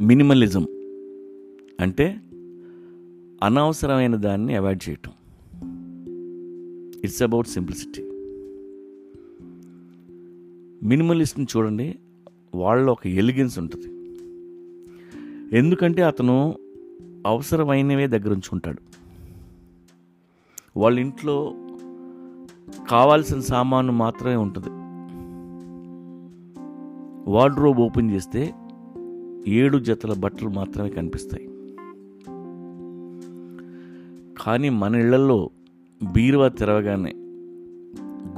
Minimalism అంటే అనవసరమైన దాన్ని అవాయిడ్ చేయటం. ఇట్స్ అబౌట్ సింప్లిసిటీ మినిమలిస్ట్ని చూడండి వాళ్ళలో ఒక ఎలిగెన్స్ ఉంటుంది. ఎందుకంటే అతను అవసరమైనవే దగ్గర ఉంచుకుంటాడు వాళ్ళ ఇంట్లో కావాల్సిన సామాను మాత్రమే ఉంటుంది. వార్డ్రోబ్ ఓపెన్ చేస్తే ఏడు జతల బట్టలు మాత్రమే కనిపిస్తాయి. కానీ మన ఇళ్ళలో బీరువా తెరవగానే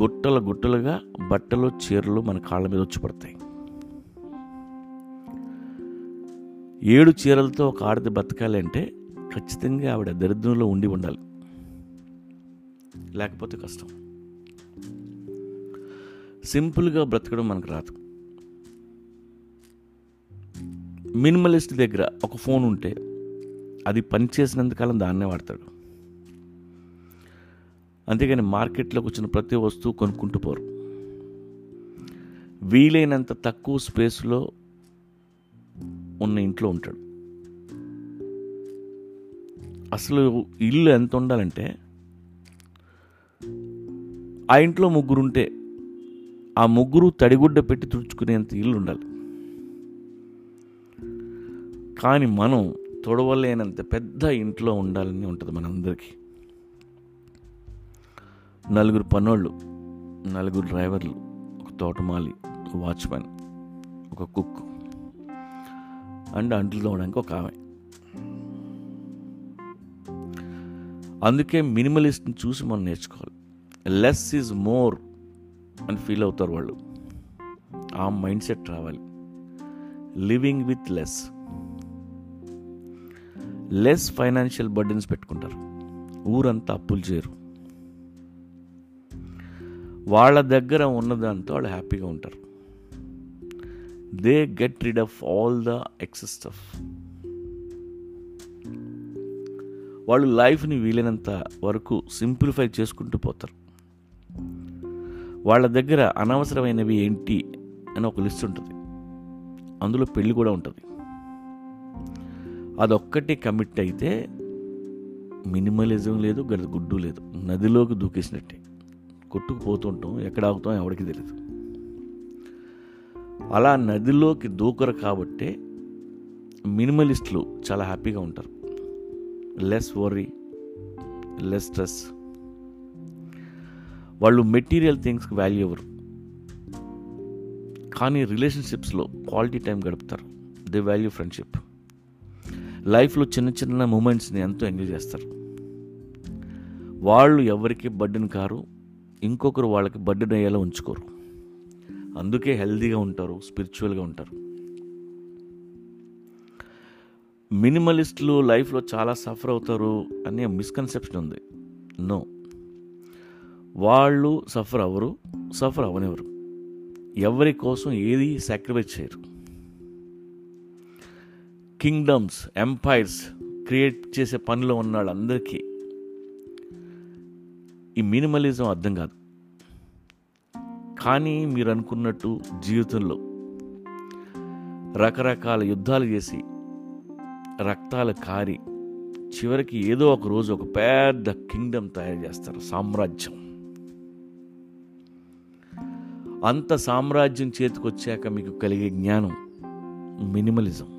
గుట్టల గుట్టలుగా బట్టలు చీరలు మన కాళ్ళ మీద వచ్చి పడతాయి. ఏడు చీరలతో ఒక ఆడది బతకాలి అంటే ఖచ్చితంగా ఆవిడ దరిద్రంలో ఉండి ఉండాలి. లేకపోతే కష్టం. సింపుల్గా బ్రతకడం మనకు రాదు. మినిమలిస్ట్ దగ్గర ఒక ఫోన్ ఉంటే అది పనిచేసినంతకాలం దాన్నే వాడతాడు. అంతేగాని మార్కెట్లోకి వచ్చిన ప్రతి వస్తువు కొనుక్కుంటూ పోరు. వీలైనంత తక్కువ స్పేస్లో ఉన్న ఇంట్లో ఉంటాడు. అసలు ఇల్లు ఎంత ఉండాలంటే ఆ ఇంట్లో ముగ్గురు ఉంటే ఆ ముగ్గురు తడిగుడ్డ పెట్టి తుడుచుకునేంత ఇల్లు ఉండాలి కానీ మనం తొడవలేనంత పెద్ద ఇంట్లో ఉండాలని ఉంటుంది మనందరికీ. నలుగురు పనోళ్ళు నలుగురు డ్రైవర్లు ఒక తోటమాలి వాచ్మెన్ ఒక కుక్ అండ్ అంట్లు తోవడానికి ఒక ఆమె. అందుకే మినిమలిస్ట్ని చూసి మనం నేర్చుకోవాలి. లెస్ ఈజ్ మోర్ అని ఫీల్ అవుతారు వాళ్ళు. ఆ మైండ్ సెట్ రావాలి. Living with less. Less financial burdens పెట్టుకుంటారు. ఊరంతా అప్పులు చేయరు. వాళ్ళ దగ్గర ఉన్నదాంతో వాళ్ళు హ్యాపీగా ఉంటారు. They get rid of all the excess stuff వాళ్ళు లైఫ్ని వీలైనంత వరకు సింప్లిఫై చేసుకుంటూ పోతారు. వాళ్ళ దగ్గర అనవసరమైనవి ఏంటి అని ఒక లిస్ట్ ఉంటుంది. అందులో పెళ్ళి కూడా ఉంటుంది. అదొక్కటి కమిట్ అయితే మినిమలిజం లేదు గడ గుడ్డు లేదు. నదిలోకి దూకేసినట్టే. కొట్టుకుపోతుంటాం ఎక్కడ ఆగుతాం ఎవరికి తెలియదు అలా నదిలోకి దూకరు కాబట్టే మినిమలిస్టులు చాలా హ్యాపీగా ఉంటారు. లెస్ వరీ లెస్ స్ట్రెస్ వాళ్ళు మెటీరియల్ థింగ్స్కి వాల్యూ ఇవ్వరు. కానీ రిలేషన్షిప్స్లో క్వాలిటీ టైం గడుపుతారు. దే వాల్యూ ఫ్రెండ్షిప్ లైఫ్లో చిన్న చిన్న మూమెంట్స్ని ఎంతో ఎంజాయ్ చేస్తారు. వాళ్ళు ఎవరికి బర్డెన్ కారు ఇంకొకరు వాళ్ళకి బర్డెన్ అయ్యేలా ఉంచుకోరు. అందుకే హెల్తీగా ఉంటారు స్పిరిచువల్గా ఉంటారు. మినిమలిస్టులు లైఫ్లో చాలా సఫర్ అవుతారు అనే మిస్కన్సెప్షన్ ఉంది. నో. వాళ్ళు సఫర్ అవ్వరు సఫర్ అవ్వనివ్వరు. ఎవరి కోసం ఏది సాక్రిఫైస్ చేయరు. కింగ్డమ్స్ ఎంపైర్స్ క్రియేట్ చేసే పనిలో ఉన్నాడు అందరికీ ఈ మినిమలిజం అర్థం కాదు. కానీ మీరు అనుకున్నట్టు జీవితంలో రకరకాల యుద్ధాలు చేసి రక్తాలు కారి చివరికి ఏదో ఒక రోజు ఒక పెద్ద కింగ్డమ్ తయారు చేస్తారు సామ్రాజ్యం. అంత సామ్రాజ్యం చేతికొచ్చాక మీకు కలిగే జ్ఞానం minimalism.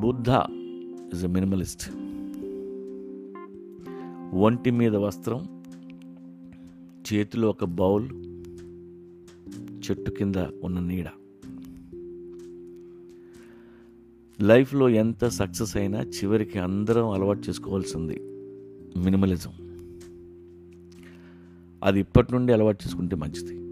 Buddha is a minimalist ఒంటి మీద వస్త్రం చేతిలో ఒక బౌల్ చెట్టు కింద ఉన్న నీడ. లైఫ్లో ఎంత సక్సెస్ అయినా చివరికి అందరం అలవాటు చేసుకోవాల్సింది మినిమలిజం అది ఇప్పటి నుండి అలవాటు చేసుకుంటే మంచిది.